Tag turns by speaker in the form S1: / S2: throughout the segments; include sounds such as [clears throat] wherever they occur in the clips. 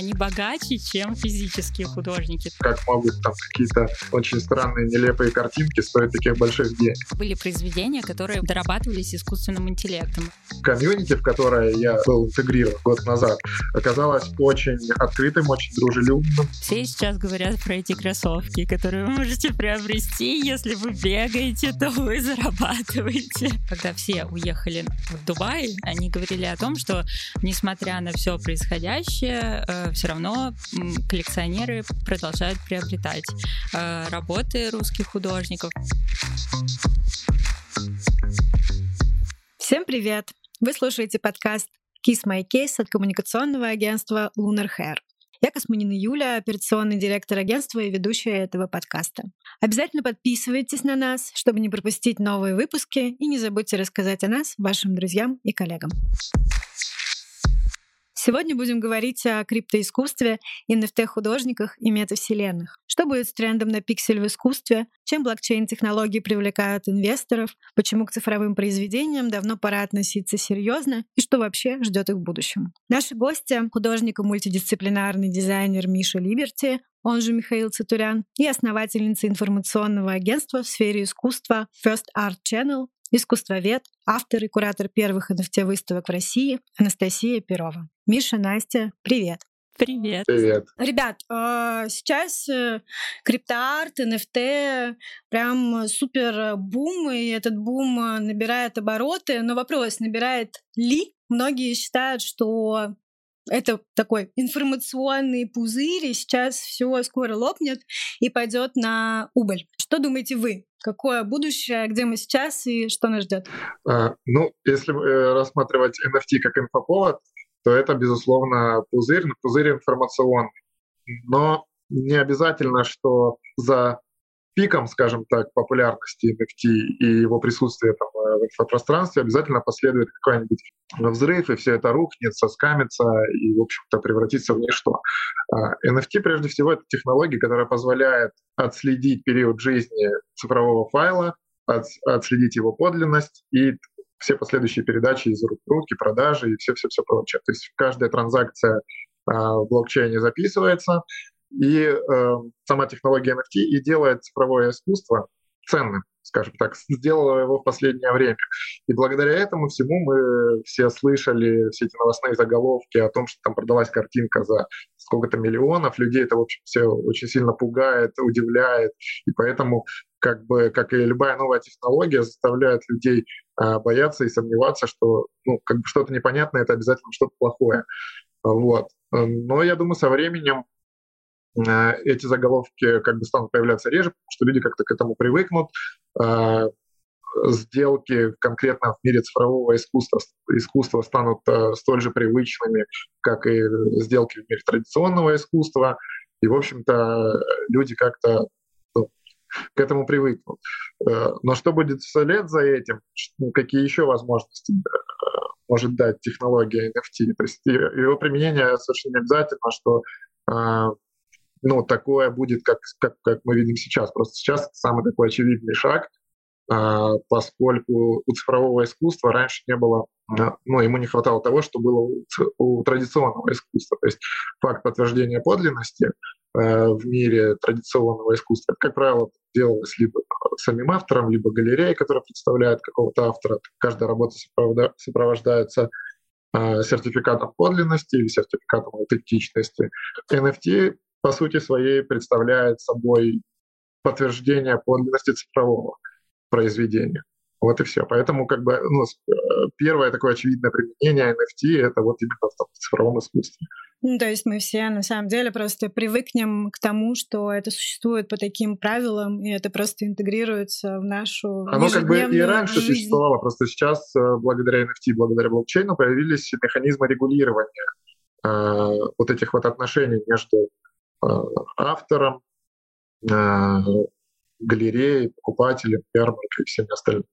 S1: они богаче, чем физические художники.
S2: Как могут там какие-то очень странные, нелепые картинки стоить таких больших денег.
S1: Были произведения, которые дорабатывались искусственным интеллектом.
S2: Комьюнити, в которое я был интегрирован год назад, оказалось очень открытым, очень дружелюбным.
S1: Все сейчас говорят про эти кроссовки, которые вы можете приобрести, если вы бегаете, то вы зарабатываете. Когда все уехали в Дубай, они говорили о том, что несмотря на все происходящее, э, все равно коллекционеры продолжают приобретать э, работы русских художников.
S3: Всем привет! Вы слушаете подкаст Kiss My Case от коммуникационного агентства Lunar Hair. Я Космонина Юля, операционный директор агентства и ведущая этого подкаста. Обязательно подписывайтесь на нас, чтобы не пропустить новые выпуски, и не забудьте рассказать о нас вашим друзьям и коллегам. Сегодня будем говорить о криптоискусстве, NFT-художниках и метавселенных. Что будет с трендом на пиксель в искусстве? Чем блокчейн-технологии привлекают инвесторов? Почему к цифровым произведениям давно пора относиться серьезно? И что вообще ждет их в будущем? Наши гости — художник и мультидисциплинарный дизайнер Миша Либерти, он же Михаил Цитурян, и основательница информационного агентства в сфере искусства First Art Channel искусствовед, автор и куратор первых NFT-выставок в России Анастасия Перова. Миша, Настя, привет!
S1: Привет.
S2: Привет.
S3: Ребят, а, сейчас э, криптоарт, NFT прям супер бум, и этот бум набирает обороты. Но вопрос, набирает ли? Многие считают, что это такой информационный пузырь, и сейчас все скоро лопнет и пойдет на убыль. Что думаете вы? Какое будущее, где мы сейчас и что нас ждет?
S2: А, ну, если э, рассматривать NFT как инфоповод, то это, безусловно, пузырь, пузырь информационный. Но не обязательно, что за пиком, скажем так, популярности NFT и его присутствия там, э, в инфопространстве обязательно последует какой-нибудь взрыв, и все это рухнется, скамится и, в общем-то, превратится в ничто. NFT, а, прежде всего, это технология, которая позволяет отследить период жизни цифрового файла, отследить его подлинность и все последующие передачи из рук в руки, продажи и все-все-все прочее. То есть каждая транзакция а, в блокчейне записывается, и э, сама технология NFT и делает цифровое искусство ценным, скажем так, сделала его в последнее время. И благодаря этому всему мы все слышали все эти новостные заголовки о том, что там продалась картинка за сколько-то миллионов. Людей это, в общем, все очень сильно пугает, удивляет. И поэтому, как бы, как и любая новая технология, заставляет людей бояться и сомневаться, что ну, как бы что-то непонятное — это обязательно что-то плохое. Вот. Но я думаю, со временем Э, эти заголовки как бы станут появляться реже, потому что люди как-то к этому привыкнут. Э, сделки конкретно в мире цифрового искусства, искусства станут столь же привычными, как и сделки в мире традиционного искусства. И, в общем-то, люди как-то к этому привыкнут. Но что будет вслед за этим? Какие еще возможности может дать технология NFT? То есть его применение совершенно обязательно, что ну, такое будет, как, как, как мы видим сейчас. Просто сейчас это самый такой очевидный шаг, поскольку у цифрового искусства раньше не было, а, ну, ему не хватало того, что было у традиционного искусства. То есть факт подтверждения подлинности э, в мире традиционного искусства, это, как правило, делалось либо самим автором, либо галереей, которая представляет какого-то автора. Каждая работа сопровождается э, сертификатом подлинности или сертификатом аутентичности. NFT по сути своей представляет собой подтверждение подлинности цифрового произведения. Вот и все. Поэтому как бы ну, э, первое такое очевидное применение NFT — это вот именно в цифровом искусстве.
S3: Ну, то есть мы все на самом деле просто привыкнем к тому, что это существует по таким правилам, и это просто интегрируется в нашу
S2: Оно как бы и раньше жизнь. существовало, просто сейчас э, благодаря NFT, благодаря блокчейну появились механизмы регулирования э, вот этих вот отношений между Э, автором, э, галереей, покупателем, ярмаркой и всеми остальными.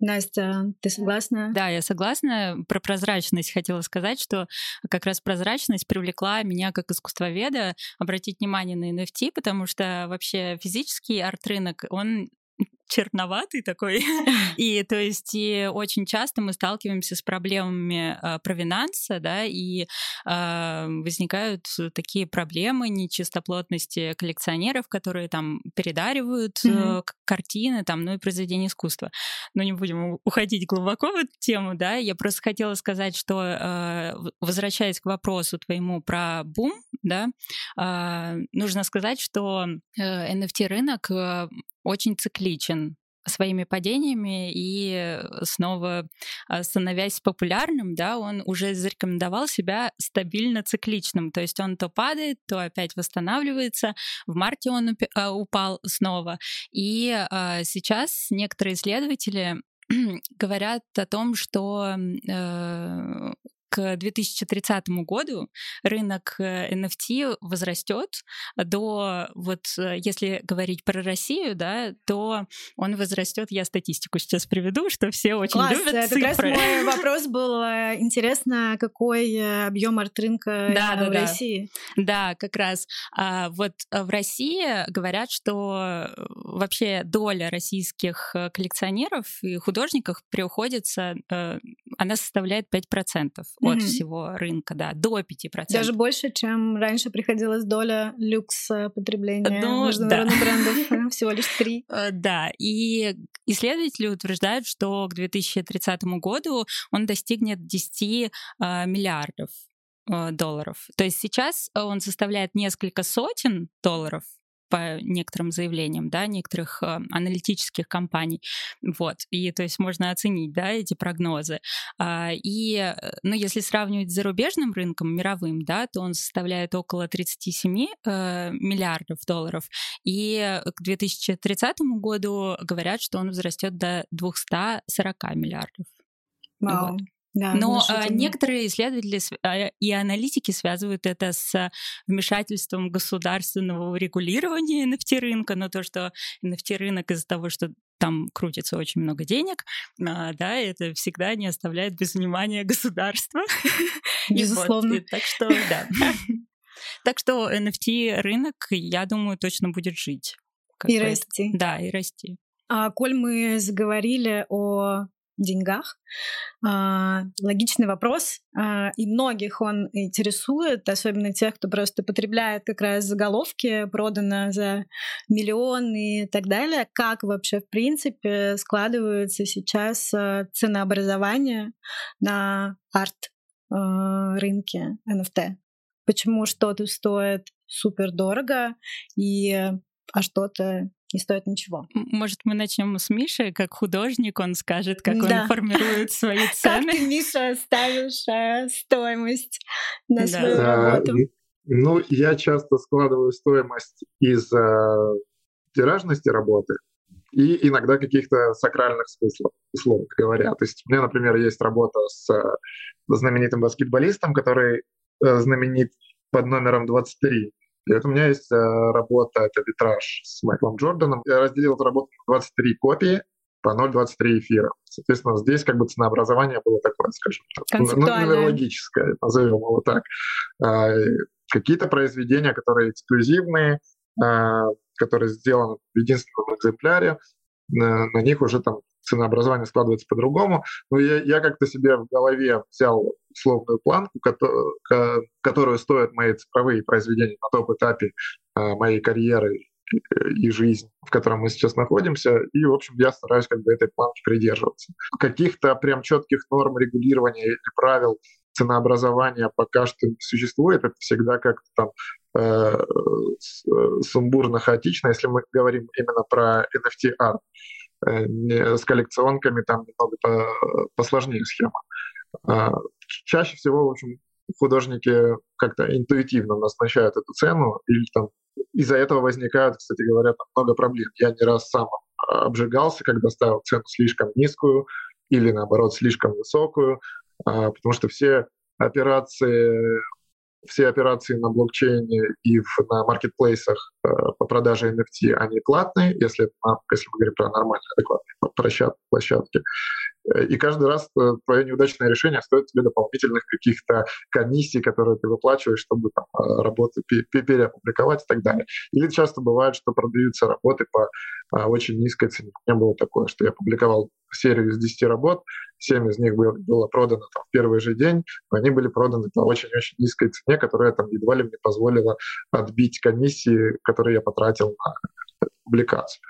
S3: Настя, ты согласна?
S1: Да, я согласна. Про прозрачность хотела сказать, что как раз прозрачность привлекла меня как искусствоведа обратить внимание на NFT, потому что вообще физический арт-рынок, он черноватый такой. [laughs] И то есть и очень часто мы сталкиваемся с проблемами э, провинанса, да, и э, возникают такие проблемы нечистоплотности коллекционеров, которые там передаривают mm-hmm. картины, там, ну и произведения искусства. Но не будем уходить глубоко в эту тему, да. Я просто хотела сказать, что э, возвращаясь к вопросу твоему про бум, да, э, нужно сказать, что э, NFT рынок э, очень цикличен своими падениями и снова а, становясь популярным, да, он уже зарекомендовал себя стабильно цикличным, то есть он то падает, то опять восстанавливается. В марте он а, упал снова, и а, сейчас некоторые исследователи [clears throat] говорят о том, что э, к 2030 году рынок NFT э, возрастет до, вот э, если говорить про Россию, да, то он возрастет, я статистику сейчас приведу, что все очень
S3: Класс,
S1: любят цифры.
S3: Как раз мой [laughs] вопрос был, э, интересно, какой объем арт-рынка да, да, в да. России?
S1: Да, как раз. А, вот в России говорят, что вообще доля российских коллекционеров и художников приходится, она составляет 5% от mm-hmm. всего рынка, да, до 5%.
S3: Даже больше, чем раньше приходилась доля люкс потребления ну, международных да. брендов, [laughs] всего лишь 3.
S1: Э, да, и исследователи утверждают, что к 2030 году он достигнет 10 а, миллиардов э, долларов. То есть сейчас он составляет несколько сотен долларов по некоторым заявлениям, да, некоторых э, аналитических компаний. Вот. И то есть можно оценить, да, эти прогнозы. А, и, э, ну, если сравнивать с зарубежным рынком, мировым, да, то он составляет около 37 э, миллиардов долларов. И к 2030 году говорят, что он возрастет до 240 миллиардов.
S3: Вау. Вот.
S1: Да, Но а, некоторые исследователи а, и аналитики связывают это с вмешательством государственного регулирования NFT-рынка, но то, что NFT-рынок из-за того, что там крутится очень много денег, а, да, это всегда не оставляет без внимания государства. [laughs]
S3: Безусловно.
S1: Вот, так что, [laughs] да. Так что NFT-рынок, я думаю, точно будет жить.
S3: И расти.
S1: Да, и расти.
S3: А, коль мы заговорили о деньгах. А, логичный вопрос, а, и многих он интересует, особенно тех, кто просто потребляет как раз заголовки, продано за миллионы и так далее. Как вообще, в принципе, складывается сейчас а, ценообразование на арт-рынке NFT? Почему что-то стоит супер дорого, и а что-то не стоит ничего.
S1: Может, мы начнем с Миши, как художник, он скажет, как да. он формирует свои [laughs] цены.
S3: Как ты, Миша, ставишь э, стоимость на свою работу?
S2: Ну, я часто складываю стоимость из э, тиражности работы и иногда каких-то сакральных смыслов, условно говоря. То есть у меня, например, есть работа с э, знаменитым баскетболистом, который знаменит под номером 23. И вот у меня есть э, работа, это витраж с Майклом Джорданом. Я разделил эту работу на 23 копии по 0,23 эфира. Соответственно, здесь как бы ценообразование было такое, скажем так, ну, нумерологическое, назовем его так. А, какие-то произведения, которые эксклюзивные, а, которые сделаны в единственном экземпляре, на, на них уже там ценообразование складывается по-другому. Но я, я как-то себе в голове взял условную планку, которую, стоят мои цифровые произведения на топ-этапе а, моей карьеры и жизнь, в котором мы сейчас находимся. И, в общем, я стараюсь как бы этой планки придерживаться. Каких-то прям четких норм регулирования или правил ценообразования пока что не существует. Это всегда как-то там э, э сумбурно, хаотично, если мы говорим именно про NFT-арт. Э, с коллекционками там немного посложнее схема. А, чаще всего, в общем, художники как-то интуитивно назначают эту цену, или там из-за этого возникают, кстати говоря, много проблем. Я не раз сам обжигался, когда ставил цену слишком низкую или, наоборот, слишком высокую, а, потому что все операции, все операции на блокчейне и на маркетплейсах по продаже NFT, они платные, если, если мы говорим про нормальные, адекватные площадки. И каждый раз твое неудачное решение стоит тебе дополнительных каких-то комиссий, которые ты выплачиваешь, чтобы там, работы переопубликовать и так далее. Или часто бывает, что продаются работы по очень низкой цене. У меня было такое, что я публиковал серию из 10 работ, 7 из них было продано там, в первый же день, но они были проданы по очень-очень низкой цене, которая там едва ли мне позволила отбить комиссии, которые я потратил на публикацию.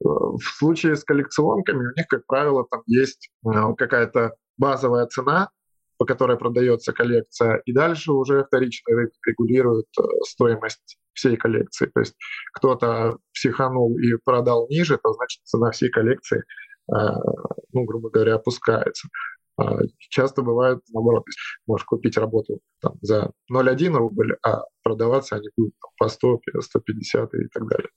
S2: В случае с коллекционками у них, как правило, там есть э, какая-то базовая цена, по которой продается коллекция, и дальше уже вторичный рынок регулирует э, стоимость всей коллекции. То есть кто-то психанул и продал ниже, то значит цена всей коллекции Э, ну, грубо говоря, опускается. А часто бывает наоборот. Можешь купить работу там, за 0,1 рубль, а продаваться они будут там, по 100, 150 и так далее.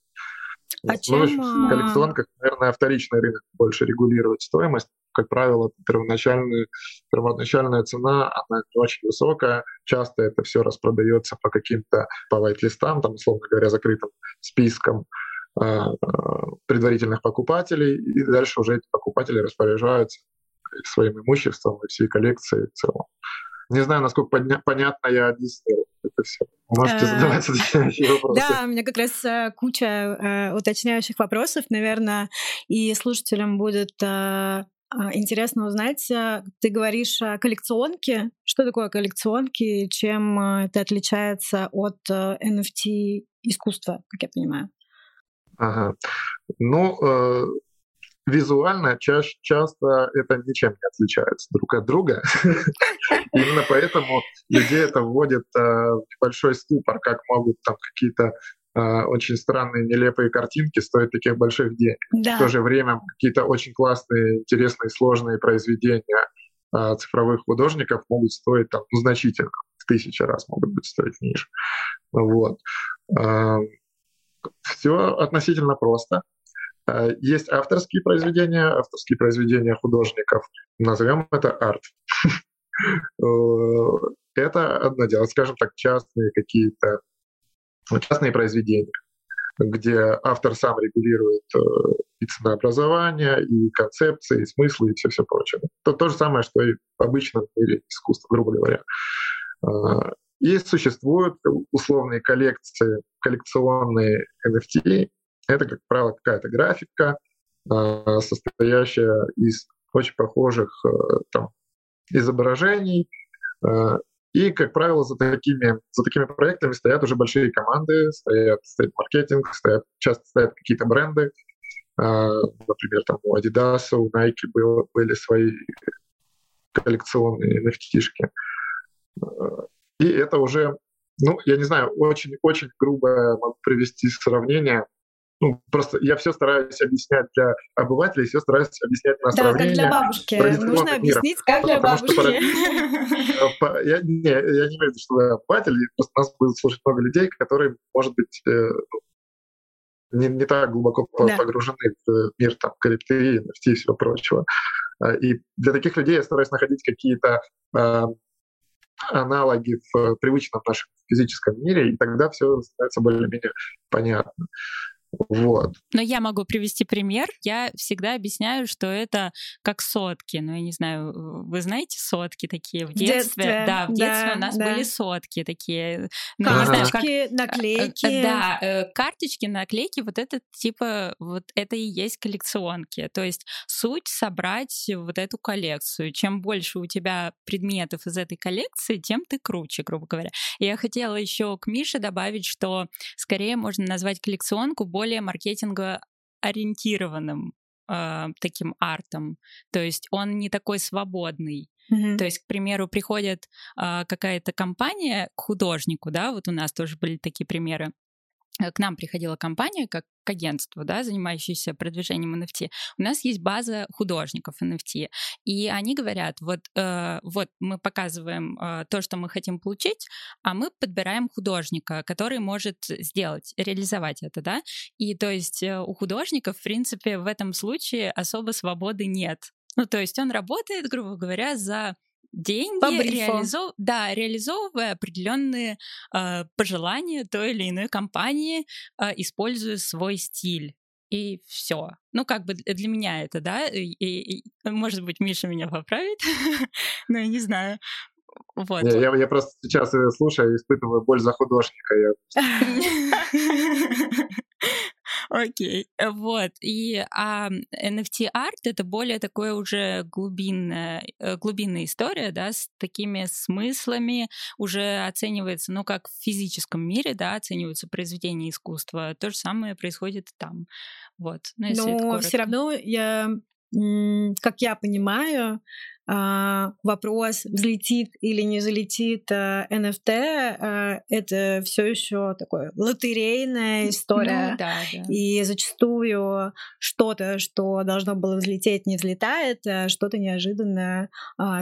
S2: А ну, чем... в коллекционках, наверное, вторичный рынок больше регулирует стоимость. Как правило, первоначальная, первоначальная цена, она не очень высокая. Часто это все распродается по каким-то по вайт-листам, там, условно говоря, закрытым спискам. А, предварительных покупателей, и дальше уже эти покупатели распоряжаются своим имуществом и всей коллекцией в целом. Не знаю, насколько подня- понятно я объяснил это все. Можете э, задавать уточняющие вопросы.
S3: Да, у меня как раз э, куча э, уточняющих вопросов, наверное, и слушателям будет интересно узнать. Ты говоришь о коллекционке. Что такое коллекционки? Чем это отличается от NFT искусства, как я понимаю?
S2: Ага. Ну, визуально чаще, часто это ничем не отличается друг от друга. [laughs] Именно поэтому людей это вводит э, в небольшой ступор, как могут там какие-то э, очень странные, нелепые картинки стоят таких больших денег. Да. В то же время какие-то очень классные, интересные, сложные произведения э, цифровых художников могут стоить там ну, значительно, в тысячи раз могут быть стоить ниже. Вот. Все относительно просто. Э, есть авторские произведения, авторские произведения художников. Назовем это арт. [laughs] Э, это одно дело, скажем так, частные какие-то частные произведения, где автор сам регулирует э, и ценообразование, и концепции, и смыслы, и все-все прочее. Это то же самое, что и в обычном мире искусства, грубо говоря. И существуют условные коллекции, коллекционные NFT. Это, как правило, какая-то графика, а, состоящая из очень похожих э, там, изображений. Э, и, как правило, за такими, за такими проектами стоят уже большие команды, стоят, стоит маркетинг, стоят, часто стоят какие-то бренды. А, например, там у Adidas, у Nike было, были свои коллекционные NFT-шки. И это уже, ну, я не знаю, очень-очень грубо могу привести сравнение. Ну, просто я все стараюсь объяснять для обывателей, все стараюсь объяснять на
S3: да, сравнение. Да, как для бабушки. Нужно объяснить, как для бабушки.
S2: Что, я, не, я не имею в виду, что вы обыватель, просто нас будет слушать много людей, которые, может быть, э, не, не так глубоко да. погружены в мир там, крипты, NFT и всего прочего. И для таких людей я стараюсь находить какие-то а, аналоги в э, привычном нашем физическом мире, и тогда все становится более-менее понятно. Вот.
S1: Но я могу привести пример. Я всегда объясняю, что это как сотки. Ну, я не знаю, вы знаете сотки такие в детстве? детстве да, в детстве да, у нас да. были сотки такие.
S3: Ну, карточки, знаю, как... наклейки.
S1: Э, да, э, карточки, наклейки, вот это типа, вот это и есть коллекционки. То есть суть собрать вот эту коллекцию. Чем больше у тебя предметов из этой коллекции, тем ты круче, грубо говоря. И я хотела еще к Мише добавить, что скорее можно назвать коллекционку более более маркетингово ориентированным э, таким артом. То есть он не такой свободный. Mm-hmm. То есть, к примеру, приходит э, какая-то компания к художнику, да, вот у нас тоже были такие примеры. Э, к нам приходила компания, как к агентству, да, занимающееся продвижением NFT, у нас есть база художников NFT, и они говорят, вот, э, вот мы показываем э, то, что мы хотим получить, а мы подбираем художника, который может сделать, реализовать это, да, и то есть э, у художников, в принципе, в этом случае особо свободы нет. Ну, то есть он работает, грубо говоря, за деньги, реализов... да, реализовывая определенные э, пожелания той или иной компании, э, используя свой стиль и все. Ну, как бы для меня это, да, и, и, может быть, Миша меня поправит, [laughs] но я не знаю. Вот.
S2: Я, я, я просто сейчас э, слушаю и испытываю боль за художника. [laughs]
S1: Окей, okay. вот. И а, NFT-арт — это более такое уже глубинная, э, глубинная история, да, с такими смыслами уже оценивается, ну, как в физическом мире, да, оцениваются произведения искусства. То же самое происходит там. Вот.
S3: Ну, Но все равно я как я понимаю, вопрос, взлетит или не залетит NFT, а, а, это все еще такое лотерейная история. Ну, да, да. И зачастую что-то, что должно было взлететь, не взлетает, а что-то неожиданно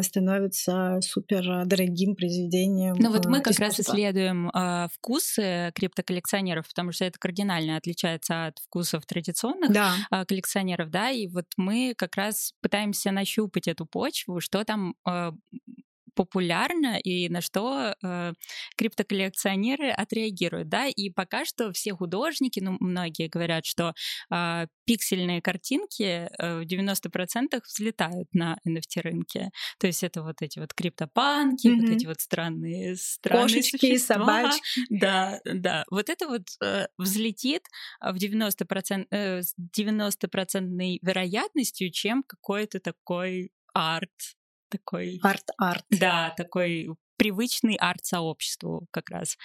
S3: становится супер дорогим произведением.
S1: Ну вот мы как искусства. раз исследуем вкусы криптоколлекционеров, потому что это кардинально отличается от вкусов традиционных да. коллекционеров, да, и вот мы как раз пытаемся нащупать эту почву, что там э, популярно и на что э, криптоколлекционеры отреагируют, да, и пока что все художники, ну, многие говорят, что э, пиксельные картинки э, в 90% взлетают на NFT-рынке, то есть это вот эти вот криптопанки, mm-hmm. вот эти вот странные, странные
S3: Кошечки, существа. собачки.
S1: Да, да, вот это вот э, взлетит в 90%, э, с 90% вероятностью, чем какой-то такой арт, такой...
S3: Арт-арт.
S1: Да, такой привычный арт-сообществу как раз.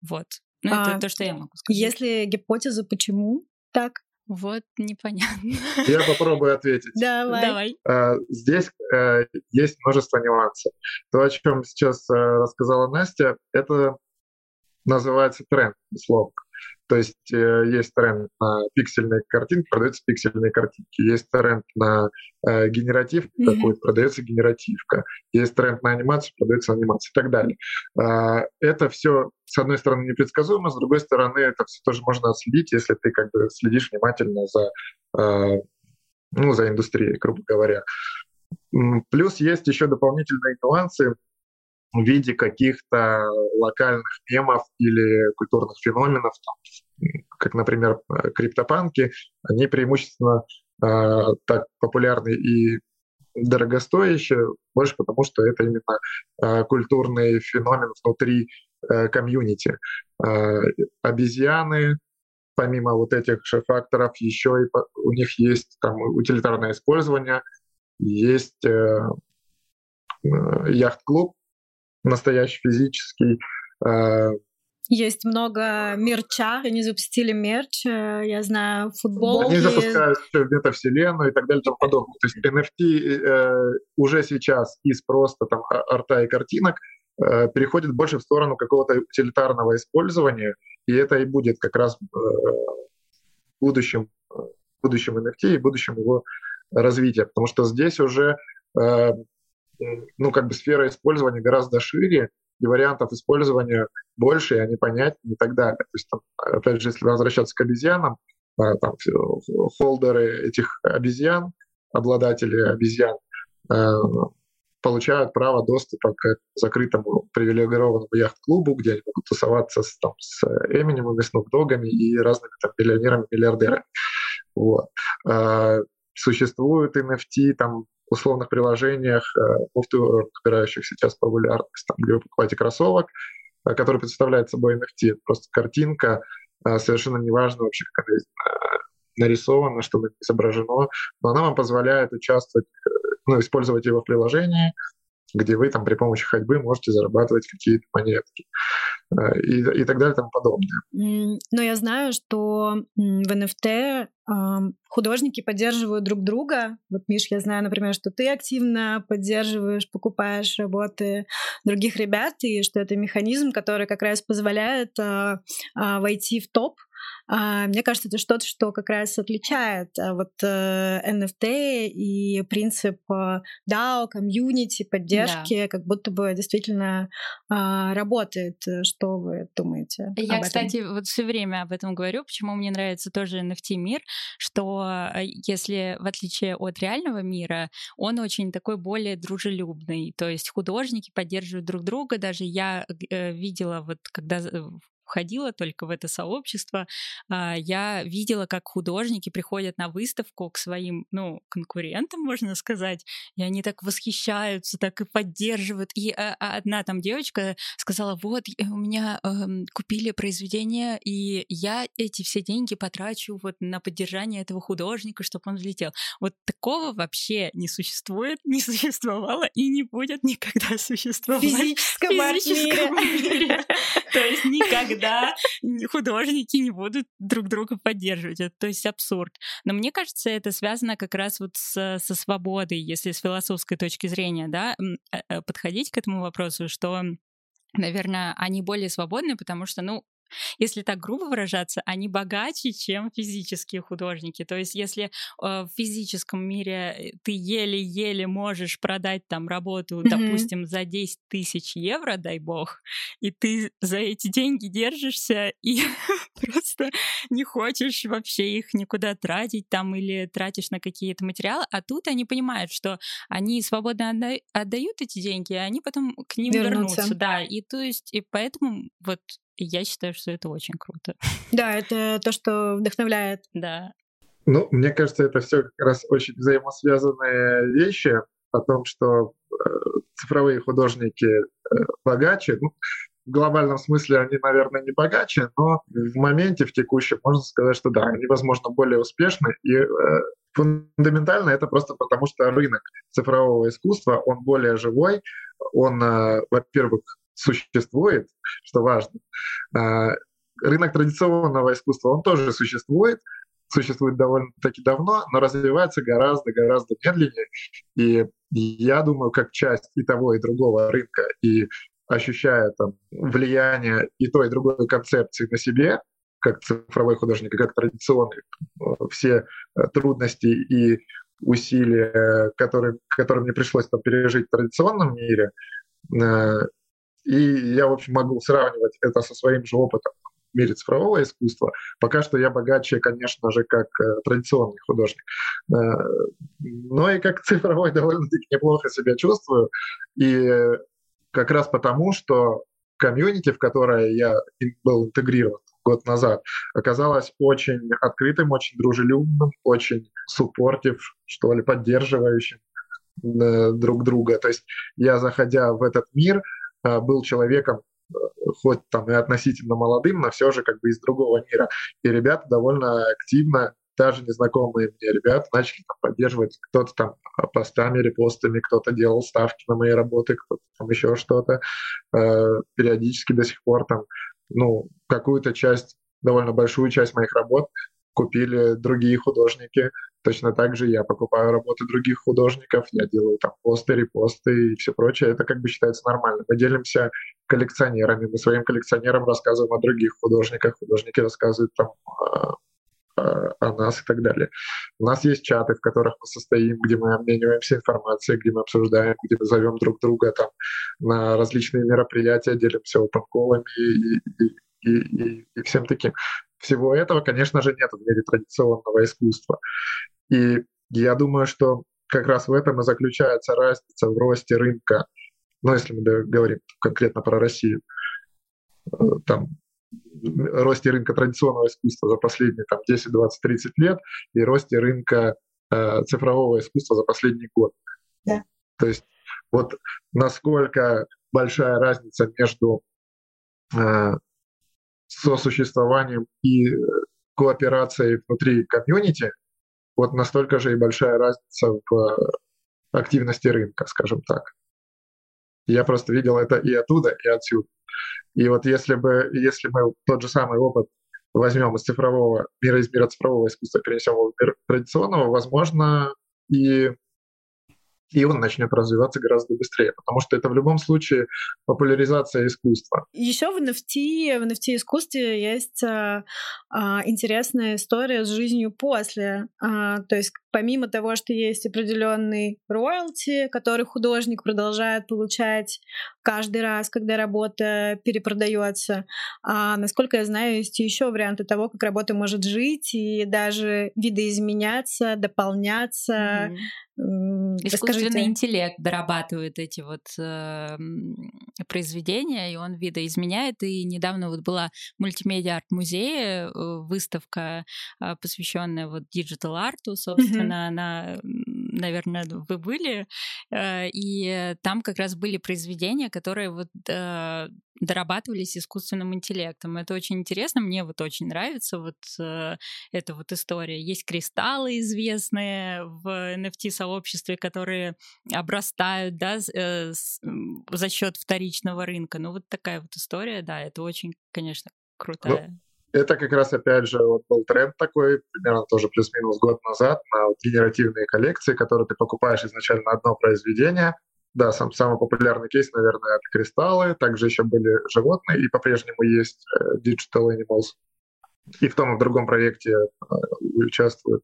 S1: Вот. Ну, а, это то, что я могу сказать.
S3: Если гипотеза, почему так?
S1: Вот непонятно.
S2: Я попробую ответить.
S3: Давай.
S1: Давай.
S2: А, здесь а, есть множество нюансов. То, о чем сейчас а, рассказала Настя, это называется тренд, условно. То есть э, есть тренд на пиксельные картинки, продаются пиксельные картинки. Есть тренд на э, генератив mm-hmm. продается генеративка. Есть тренд на анимацию, продается анимация и так далее. Э, это все, с одной стороны, непредсказуемо, с другой стороны, это все тоже можно отследить, если ты как бы следишь внимательно за, э, ну, за индустрией, грубо говоря. Плюс есть еще дополнительные нюансы в виде каких-то локальных мемов или культурных феноменов, там, как, например, э, криптопанки, они преимущественно э, так популярны и дорогостоящие, больше потому, что это именно э, культурный феномен внутри э, комьюнити. Э, обезьяны, помимо вот этих же факторов, еще и у них есть там утилитарное использование, есть э, э яхт-клуб, настоящий физический. Э,
S3: есть много мерча, они запустили мерч, э, я знаю, футболки.
S2: Они запускают где-то вселенную и так далее и тому подобное. То есть NFT э, уже сейчас из просто там а, арта и картинок э, переходит больше в сторону какого-то утилитарного использования, и это и будет как раз э, будущем, будущем NFT и будущем его развития, потому что здесь уже э, ну, как бы сфера использования гораздо шире, и вариантов использования больше, и они понятнее и так далее. То есть, там, опять же, если возвращаться к обезьянам, а, там, холдеры этих обезьян, обладатели обезьян, э, получают право доступа к закрытому привилегированному яхт-клубу, где они могут тусоваться с, там, с Эминемами, с Догами и разными там, миллионерами, миллиардерами. Вот. А, существуют NFT, там условных приложениях, муфты, набирающих сейчас популярность, там, где вы покупаете кроссовок, э, который представляет собой NFT. просто картинка, э, совершенно неважно вообще, как она э, нарисована, что изображено, но она вам позволяет участвовать, ну, использовать его в приложении, где вы там при помощи ходьбы можете зарабатывать какие-то монетки и, и так далее и тому подобное.
S3: Но я знаю, что в NFT художники поддерживают друг друга. Вот, Миш, я знаю, например, что ты активно поддерживаешь, покупаешь работы других ребят, и что это механизм, который как раз позволяет а, а, войти в топ мне кажется, это что-то, что как раз отличает а, вот NFT э, и принцип э, DAO, комьюнити, поддержки, да. как будто бы действительно а, работает. Что вы думаете?
S1: Я, кстати, вот все время об этом говорю, почему мне нравится тоже NFT-мир, что э, если в отличие от реального мира, он очень такой более дружелюбный, то есть художники поддерживают друг друга, даже я видела вот когда входила только в это сообщество, а, я видела, как художники приходят на выставку к своим, ну, конкурентам, можно сказать, и они так восхищаются, так и поддерживают. И а, а, одна там девочка сказала, вот, у меня э, купили произведение, и я эти все деньги потрачу вот на поддержание этого художника, чтобы он взлетел. Вот такого вообще не существует, [laughs] не существовало и не будет никогда существовать. В
S3: физическом, физическом мире. [laughs]
S1: То есть никогда тогда художники не будут друг друга поддерживать. Это, то есть абсурд. Но мне кажется, это связано как раз вот с, со свободой, если с философской точки зрения, да, э, э, подходить к этому вопросу, что наверное, они более свободны, потому что, ну, если так грубо выражаться, они богаче, чем физические художники. То есть, если э, в физическом мире ты еле-еле можешь продать там работу, mm-hmm. допустим, за 10 тысяч евро, дай бог, и ты за эти деньги держишься и [laughs] просто не хочешь вообще их никуда тратить там или тратишь на какие-то материалы, а тут они понимают, что они свободно отдают эти деньги, и они потом к ним вернутся. вернутся да, и то есть, и поэтому вот и я считаю, что это очень круто. [laughs]
S3: Да, это то, что вдохновляет.
S1: Да.
S2: Ну, мне кажется, это все как раз очень взаимосвязанные вещи о том, что э, цифровые художники э, богаче. Ну, в глобальном смысле они, наверное, не богаче, но в моменте, в текущем, можно сказать, что да, они, возможно, более успешны. И э, фундаментально это просто потому, что рынок цифрового искусства, он более живой, он, э, во-первых, существует, что важно. А, рынок традиционного искусства, он тоже существует, существует довольно-таки давно, но развивается гораздо-гораздо медленнее. И я думаю, как часть и того, и другого рынка, и ощущая там влияние и той, и другой концепции на себе, как цифровой художник, как традиционный, все э, трудности и усилия, которые, которые мне пришлось там пережить в традиционном мире, э, и я, в общем, могу сравнивать это со своим же опытом в мире цифрового искусства. Пока что я богаче, конечно же, как э, традиционный художник. Э, но и как цифровой довольно-таки неплохо себя чувствую. И как раз потому, что комьюнити, в которое я был интегрирован год назад, оказалось очень открытым, очень дружелюбным, очень суппортив, что ли, поддерживающим э, друг друга. То есть я, заходя в этот мир, был человеком, э, хоть там и относительно молодым, но все же как бы из другого мира. И ребята довольно активно, даже незнакомые мне ребята, начали там поддерживать кто-то там э, постами, репостами, кто-то делал ставки на мои работы, кто-то там еще что-то. Периодически до сих пор там, ну, какую-то часть, довольно большую часть моих работ купили другие художники. Точно так же я покупаю работы других художников, я делаю там посты, репосты и все прочее. Это как бы считается нормально. Мы делимся коллекционерами, мы своим коллекционерам рассказываем о других художниках, художники рассказывают там о, о нас и так далее. У нас есть чаты, в которых мы состоим, где мы обмениваемся информацией, где мы обсуждаем, где мы зовем друг друга там на различные мероприятия, делимся опенколами и, и, и, и всем таким. Всего этого, конечно же, нет в мире традиционного искусства. И я думаю, что как раз в этом и заключается разница в росте рынка, ну, если мы говорим конкретно про Россию, э, там, росте рынка традиционного искусства за последние там, 10, 20, 30 лет и росте рынка э, цифрового искусства за последний год.
S3: Да.
S2: То есть вот насколько большая разница между э, сосуществованием и э, кооперацией внутри комьюнити, вот настолько же и большая разница в э, активности рынка, скажем так. Я просто видел это и оттуда, и отсюда. И вот если бы, если мы тот же самый опыт возьмем из цифрового мира, из мира цифрового искусства, перенесем в мир традиционного, возможно, и и он начнет развиваться гораздо быстрее, потому что это в любом случае популяризация искусства.
S3: Еще в NFT, в NFT искусстве есть а, а, интересная история с жизнью после. А, то есть помимо того, что есть определенный роялти, который художник продолжает получать каждый раз, когда работа перепродается, а, насколько я знаю, есть еще варианты того, как работа может жить и даже видоизменяться, дополняться.
S1: Mm-hmm. Искусственный интеллект дорабатывает эти вот э, произведения, и он видоизменяет. И недавно вот была мультимедиа арт-музее, э, выставка, э, посвященная вот digital-арту, собственно, собственно, она, наверное, вы были, э, и там как раз были произведения, которые вот э, дорабатывались искусственным интеллектом. Это очень интересно, мне вот очень нравится вот э, эта вот история. Есть кристаллы известные в NFT-сообществе, которые обрастают, да, за счет вторичного рынка. Ну вот такая вот история, да, это очень, конечно, ну, крутая.
S2: Это как раз, опять же, вот был тренд такой, примерно тоже плюс-минус год назад, на генеративные коллекции, которые ты покупаешь изначально одно произведение. Да, сам, самый популярный кейс, наверное, это кристаллы. Также еще были животные, и по-прежнему есть э, Digital Animals. И в том и в другом проекте э, участвуют,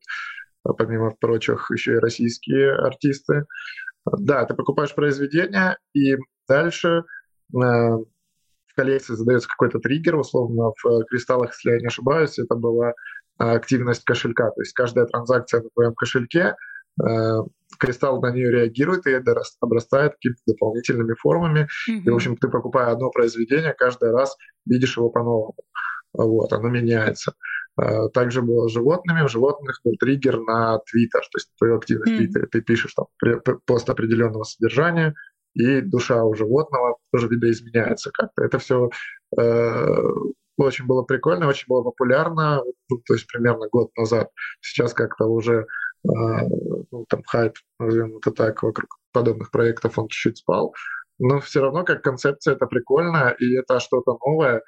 S2: э, помимо прочих, еще и российские артисты. Да, ты покупаешь произведение, и дальше коллекции задается какой-то триггер, условно, в э, кристаллах, если я не ошибаюсь, это была э, активность кошелька. То есть каждая транзакция на твоем кошельке, э, кристалл на нее реагирует и обрастает какими-то дополнительными формами. Mm-hmm. И, в общем, ты покупая одно произведение, каждый раз видишь его по-новому. Вот, оно меняется. Также было с животными. В животных был триггер на Твиттер, то есть твою активность в mm. Твиттере. Ты пишешь там пост определенного содержания, и душа у животного тоже видоизменяется как-то. Это все э, очень было прикольно, очень было популярно, то есть примерно год назад. Сейчас как-то уже э, ну, там хайп, назовем это так, вокруг подобных проектов он чуть-чуть спал. Но все равно как концепция это прикольно, и это что-то новое,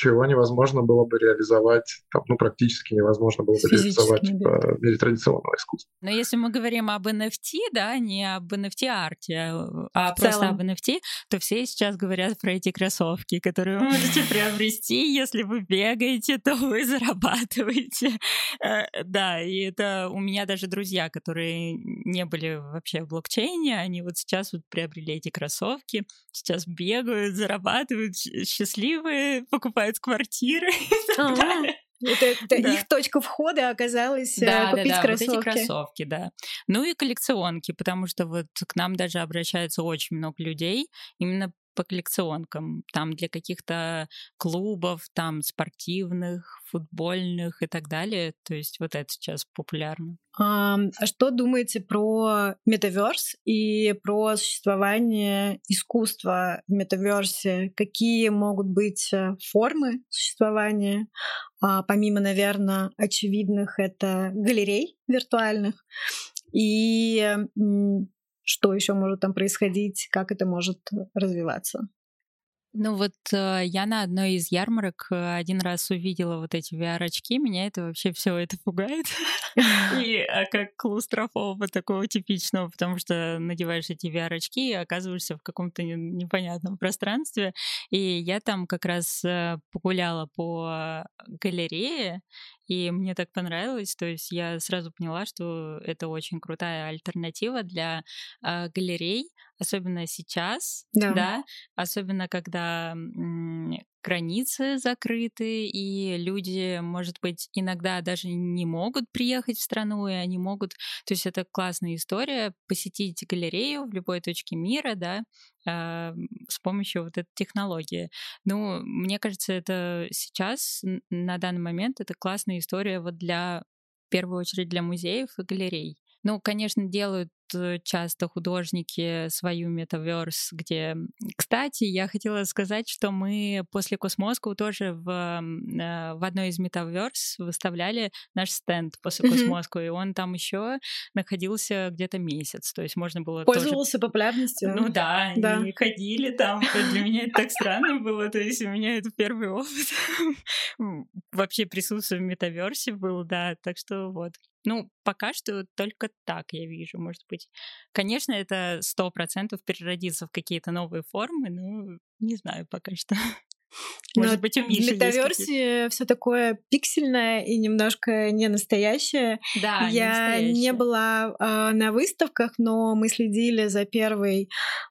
S2: чего невозможно было бы реализовать, там, ну, практически невозможно было бы реализовать да. в мире традиционного искусства.
S1: Но если мы говорим об NFT, да, не об NFT-арте, а в просто целом. об NFT, то все сейчас говорят про эти кроссовки, которые вы можете [laughs] приобрести, если вы бегаете, то вы зарабатываете. Э, да, и это у меня даже друзья, которые не были вообще в блокчейне, они вот сейчас вот приобрели эти кроссовки, сейчас бегают, зарабатывают, счастливые, покупают покупают квартиры. [laughs]
S3: Это, это да. их точка входа оказалась э, да, купить да, да, кроссовки.
S1: Вот эти кроссовки, да. Ну и коллекционки, потому что вот к нам даже обращается очень много людей именно по коллекционкам, там для каких-то клубов, там спортивных, футбольных и так далее. То есть вот это сейчас популярно.
S3: А, что думаете про метаверс и про существование искусства в метаверсе? Какие могут быть э, формы существования? А, помимо, наверное, очевидных, это галерей виртуальных. И что еще может там происходить, как это может развиваться.
S1: Ну вот э, я на одной из ярмарок э, один раз увидела вот эти VR-очки, меня это вообще все это пугает. [laughs] [laughs] И как клаустрофоба такого типичного, потому что надеваешь эти VR-очки и оказываешься в каком-то непонятном пространстве. И я там как раз э, погуляла по галерее, и мне так понравилось, то есть я сразу поняла, что это очень крутая альтернатива для э, галерей, особенно сейчас, да, да. Особенно когда границы закрыты, и люди, может быть, иногда даже не могут приехать в страну, и они могут... То есть это классная история, посетить галерею в любой точке мира, да, э, с помощью вот этой технологии. Ну, мне кажется, это сейчас, на данный момент, это классная история вот для, в первую очередь, для музеев и галерей. Ну, конечно, делают часто художники свою metaverse, где... Кстати, я хотела сказать, что мы после Cosmoscow тоже в, э, в одной из metaverse выставляли наш стенд после мгм. Cosmoscow, и он там еще находился где-то месяц, то есть можно было
S3: Пользовался
S1: тоже...
S3: популярностью.
S1: Ну да, да, и ходили там. Для меня это так странно было, то есть у меня это первый опыт [laughs] вообще присутствие в метаверсе был, да, так что вот. Ну, пока что только так я вижу. Может быть, быть. Конечно, это сто процентов переродится в какие-то новые формы, но не знаю пока что. [laughs] Может
S3: Но
S1: быть, у Миши
S3: метаверсии все такое пиксельное и немножко не настоящее.
S1: Да,
S3: Я
S1: не,
S3: не была э, на выставках, но мы следили за первой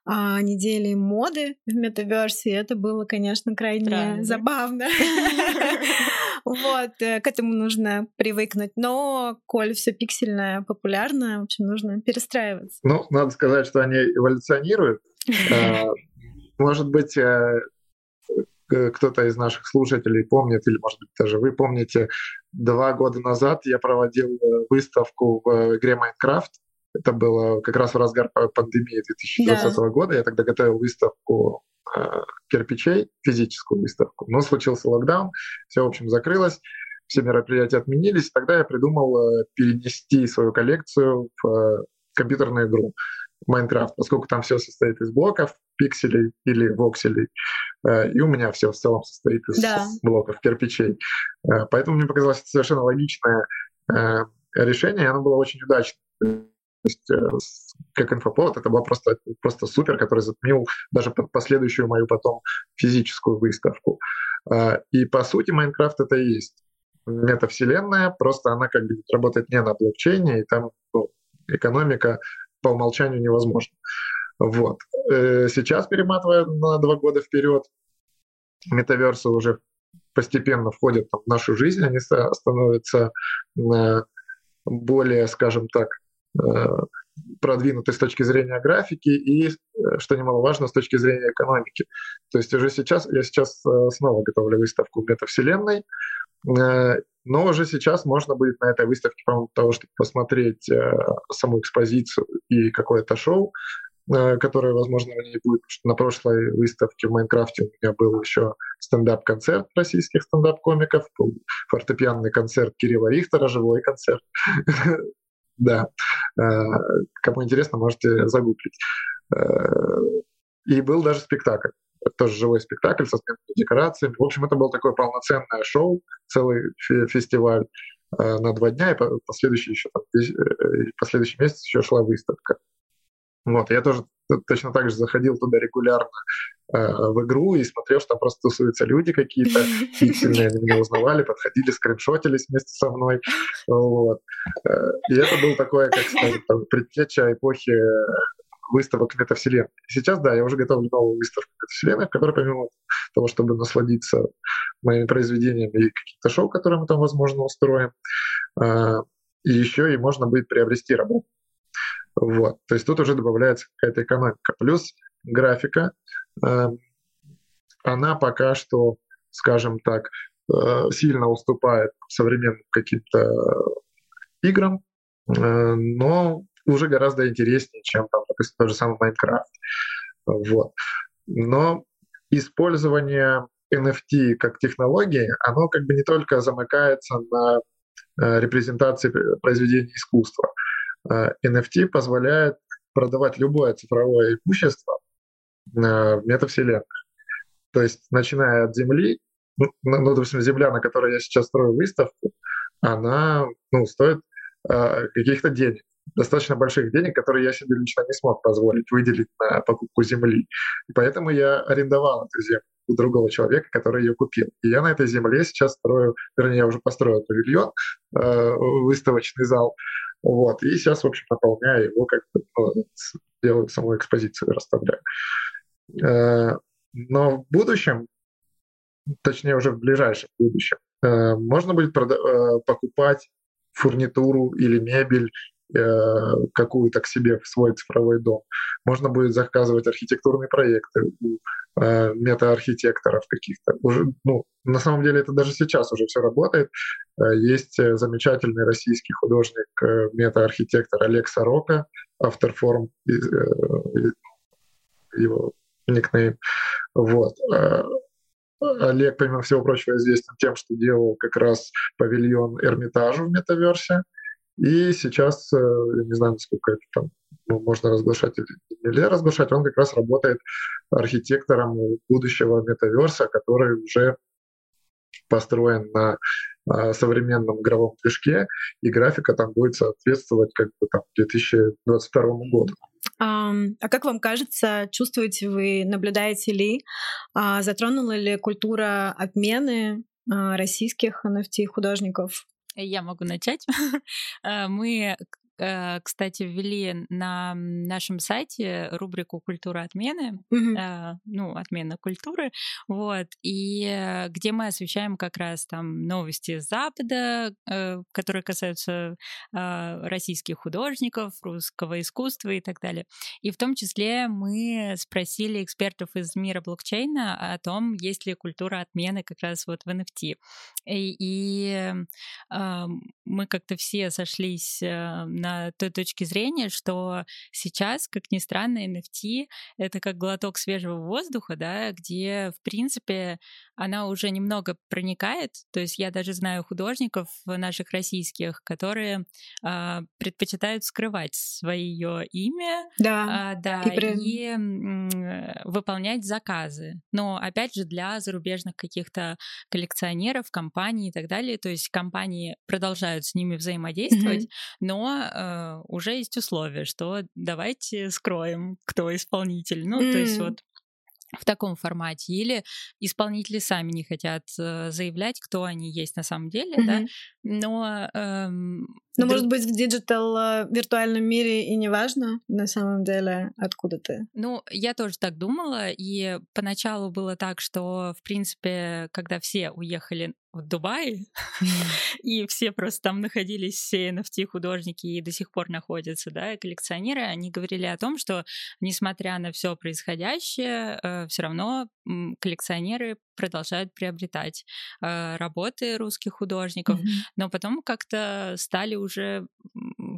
S3: э, неделей моды в метаверсии. Это было, конечно, крайне
S1: Странно,
S3: забавно. [laughs] [laughs] Вот, э, к этому нужно привыкнуть. Но, коль все пиксельное популярно, в общем, нужно перестраиваться.
S2: Ну, надо сказать, что они эволюционируют. Э, может быть, э, кто-то из наших слушателей помнит, или, может быть, даже вы помните, два года назад я проводил выставку в игре Майнкрафт. Это было как раз в разгар пандемии 2020 да. года. Я тогда готовил выставку э, кирпичей, физическую выставку. Но случился локдаун, все, в общем, закрылось, все мероприятия отменились. Тогда я придумал э, перенести свою коллекцию в э, компьютерную игру. Майнкрафт, поскольку там все состоит из блоков, пикселей или вокселей, э, и у меня все в целом состоит из да. блоков кирпичей. Э, поэтому мне показалось совершенно логичное э, решение, и оно было очень удачным. То есть, как инфоповод, это было просто, просто супер, который затмил даже последующую мою потом физическую выставку. И по сути Майнкрафт это и есть метавселенная, просто она как бы работает не на блокчейне, и там ну, экономика по умолчанию невозможно. Вот. Э, сейчас, перематывая на два года вперед, метаверсы уже постепенно входят в нашу жизнь, они становятся э, более, скажем так, э, продвинуты с точки зрения графики и, что немаловажно, с точки зрения экономики. То есть уже сейчас, я сейчас снова готовлю выставку метавселенной, но уже сейчас можно будет на этой выставке, помимо того, чтобы посмотреть э, саму экспозицию и какое-то шоу, э, которое, возможно, в ней будет. На прошлой выставке в Майнкрафте у меня был еще стендап-концерт российских стендап-комиков, фортепианный концерт Кирилла Рихтера, живой концерт. [laughs] Да. Э, кому интересно, можете загуглить. И был даже спектакль тоже живой спектакль со сменными декорациями. В общем, это было такое полноценное шоу, целый фестиваль э, на два дня, и последующий еще там, э, последующий месяц еще шла выставка. Вот, я тоже точно так же заходил туда регулярно э, в игру и смотрел, что там просто тусуются люди какие-то [laughs] пиксельные, они меня узнавали, подходили, скриншотились вместе со мной. Вот. Э, и это был такое, как сказать, там, предтеча эпохи выставок метавселенной. Сейчас, да, я уже готовлю новую выставку метавселенной, в которой помимо того, чтобы насладиться моими произведениями и какие-то шоу, которые мы там, возможно, устроим, и еще и можно будет приобрести работу. Вот. То есть тут уже добавляется какая-то экономика. Плюс графика, а, она пока что, скажем так, а, сильно уступает современным каким-то играм, но уже гораздо интереснее, чем там, допустим, тот же самый Майнкрафт. Вот. Но использование NFT как технологии, оно как бы не только замыкается на э, репрезентации произведений искусства. NFT э, позволяет продавать любое цифровое имущество э, в метавселенных. То есть, начиная от Земли, ну, ну, допустим, Земля, на которой я сейчас строю выставку, она ну, стоит каких-то денег достаточно больших денег, которые я себе лично не смог позволить выделить на покупку земли. И поэтому я арендовал эту землю у другого человека, который ее купил. И я на этой земле сейчас строю, вернее, я уже построил павильон, э, выставочный зал, вот, и сейчас, в общем, наполняю его, как ну, делаю саму экспозицию, расставляю. Э, но в будущем, точнее уже в ближайшем будущем, э, можно будет прода- э, покупать фурнитуру или мебель какую-то к себе в свой цифровой дом. Можно будет заказывать архитектурные проекты у э, метаархитекторов каких-то. Уже, ну, на самом деле это даже сейчас уже все работает. Э, есть замечательный российский художник, э, метаархитектор Олег Сорока, автор форм э, его никнейм. Вот. Э, Олег, помимо всего прочего, известен тем, что делал как раз павильон Эрмитажу в метаверсе. И сейчас, э, я не знаю, насколько это там ну, можно разглашать или нельзя разглашать, он как раз работает архитектором будущего метаверса, который уже построен на э, современном игровом движке, и графика там будет соответствовать как бы там 2022 году.
S3: А как вам кажется, чувствуете вы, наблюдаете ли, uh, затронула ли культура отмены uh, российских NFT-художников?
S1: Я могу начать. [laughs] Мы Э, кстати, ввели на нашем сайте рубрику «Культура отмены», mm-hmm. ну, отмена культуры, вот, и э, где мы освещаем как раз там новости Запада, которые касаются российских художников, русского искусства и так далее. И в том числе мы спросили экспертов из мира блокчейна о том, есть ли культура отмены как раз вот в NFT. И, и мы как-то все сошлись на на той точке зрения, что сейчас, как ни странно, NFT — это как глоток свежего воздуха, да, где, в принципе, она уже немного проникает. То есть я даже знаю художников наших российских, которые а, предпочитают скрывать свое имя,
S3: да,
S1: а, да, и, при... и м, выполнять заказы. Но опять же для зарубежных каких-то коллекционеров, компаний и так далее. То есть компании продолжают с ними взаимодействовать, mm-hmm. но э, уже есть условия, что давайте скроем, кто исполнитель. Ну, mm-hmm. то есть вот в таком формате, или исполнители сами не хотят э, заявлять, кто они есть на самом деле, mm-hmm. да, но... Эм,
S3: но, друг... может быть, в digital э, виртуальном мире и не важно на самом деле, откуда ты.
S1: Ну, я тоже так думала, и поначалу было так, что, в принципе, когда все уехали в Дубае, [laughs] и все просто там находились, все NFT-художники и до сих пор находятся, да, коллекционеры, они говорили о том, что, несмотря на все происходящее, э, все равно коллекционеры продолжают приобретать э, работы русских художников, но потом как-то стали уже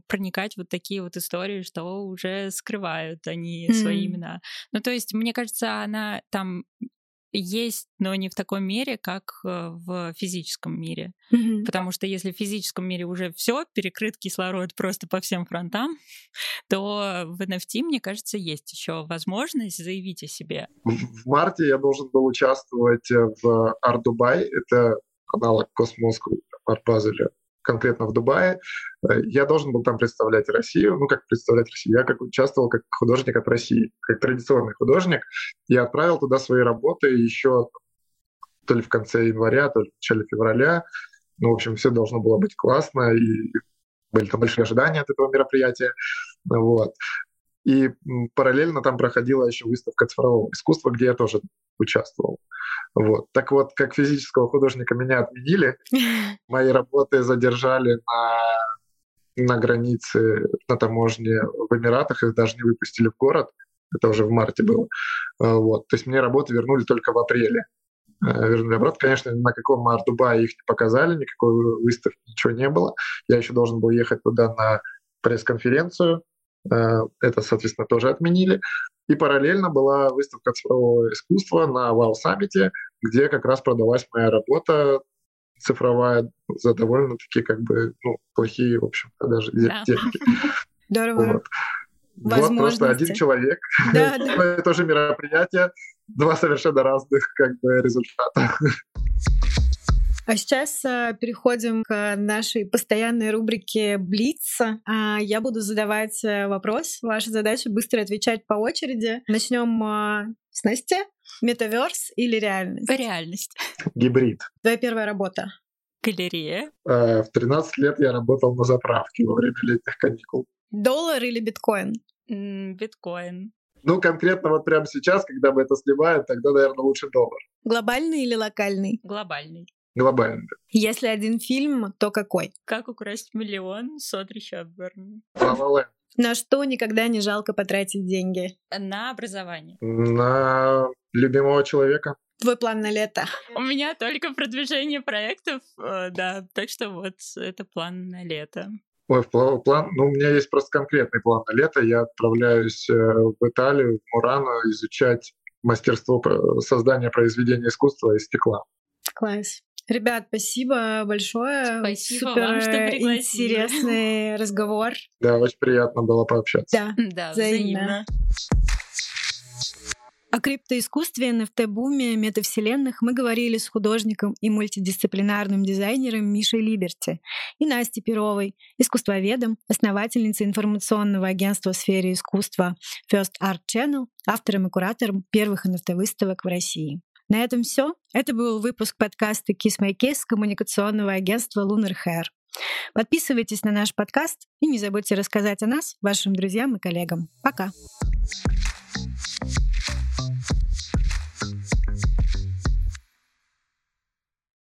S1: проникать вот такие вот истории, что уже скрывают они mm-hmm. свои имена. Ну, то есть, мне кажется, она там есть, но не в такой мере, как э, в физическом мире. Mm-hmm. Потому что если в физическом мире уже все перекрыт кислород просто по всем фронтам, [laughs] то в NFT, мне кажется, есть еще возможность заявить о себе.
S2: В марте я должен был участвовать э, в Dubai, это аналог Космоску, Art Basel конкретно в Дубае. Э, я должен был там представлять Россию. Ну, как представлять Россию? Я как участвовал как художник от России, как традиционный художник. Я отправил туда свои работы еще то ли в конце января, то ли в начале февраля. Ну, в общем, все должно было быть классно, и были там большие ожидания от этого мероприятия. Вот. И параллельно там проходила еще выставка цифрового искусства, где я тоже участвовал. Вот. Так вот, как физического художника меня отменили, [laughs] мои работы задержали на, на границе, на таможне в Эмиратах, их даже не выпустили в город, это уже в марте было. А, вот. То есть мне работы вернули только в апреле. Э, вернули обратно. Конечно, на каком Арт-Дубае их не показали, никакой выставки, ничего не было. Я еще должен был ехать туда на пресс-конференцию, это, соответственно, тоже отменили. И параллельно была выставка цифрового искусства на Вау Саммите, где как раз продалась моя работа цифровая за довольно-таки как бы ну, плохие, в общем даже да. деньги. [laughs]
S3: Здорово.
S2: Вот. вот просто один человек, да, да. [laughs] тоже мероприятие, два совершенно разных как бы результата. [laughs]
S3: А сейчас а, переходим к нашей постоянной рубрике Блиц. А, я буду задавать а, вопрос. Ваша задача быстро отвечать по очереди. Начнем а, с Насти. Метаверс или реальность?
S1: Реальность.
S2: Гибрид.
S3: Твоя первая работа?
S1: Галерея.
S2: А, в 13 лет я работал на заправке во время летних каникул.
S3: Доллар или биткоин?
S1: биткоин.
S2: Ну, конкретно вот прямо сейчас, когда мы это сливаем, тогда, наверное, лучше доллар.
S3: Глобальный или локальный?
S1: Глобальный
S2: глобально.
S3: Если один фильм, то какой?
S1: Как украсть миллион Содри Хепберн.
S3: На что никогда не жалко потратить деньги?
S1: На образование.
S2: На любимого человека.
S3: Твой план на лето?
S1: У меня только продвижение проектов, э, да, так что вот это план на лето.
S2: Ой, план, ну, у меня есть просто конкретный план на лето. Я отправляюсь э, в Италию, в Мурано, изучать мастерство создания произведения искусства из стекла.
S3: Класс. Ребят, спасибо большое.
S1: Спасибо Супер вам, что пригласили.
S3: интересный разговор. [laughs]
S2: Да, очень приятно было пообщаться.
S3: Да,
S1: да взаимно. взаимно.
S3: О криптоискусстве, NFT-буме, метавселенных мы говорили с художником и мультидисциплинарным дизайнером Мишей Либерти и Настей Перовой, искусствоведом, основательницей информационного агентства в сфере искусства First Art Channel, автором и куратором первых NFT-выставок в России. На этом все. Это был выпуск подкаста Kiss My Kiss коммуникационного агентства Lunar Hair. Подписывайтесь на наш подкаст и не забудьте рассказать о нас вашим друзьям и коллегам. Пока!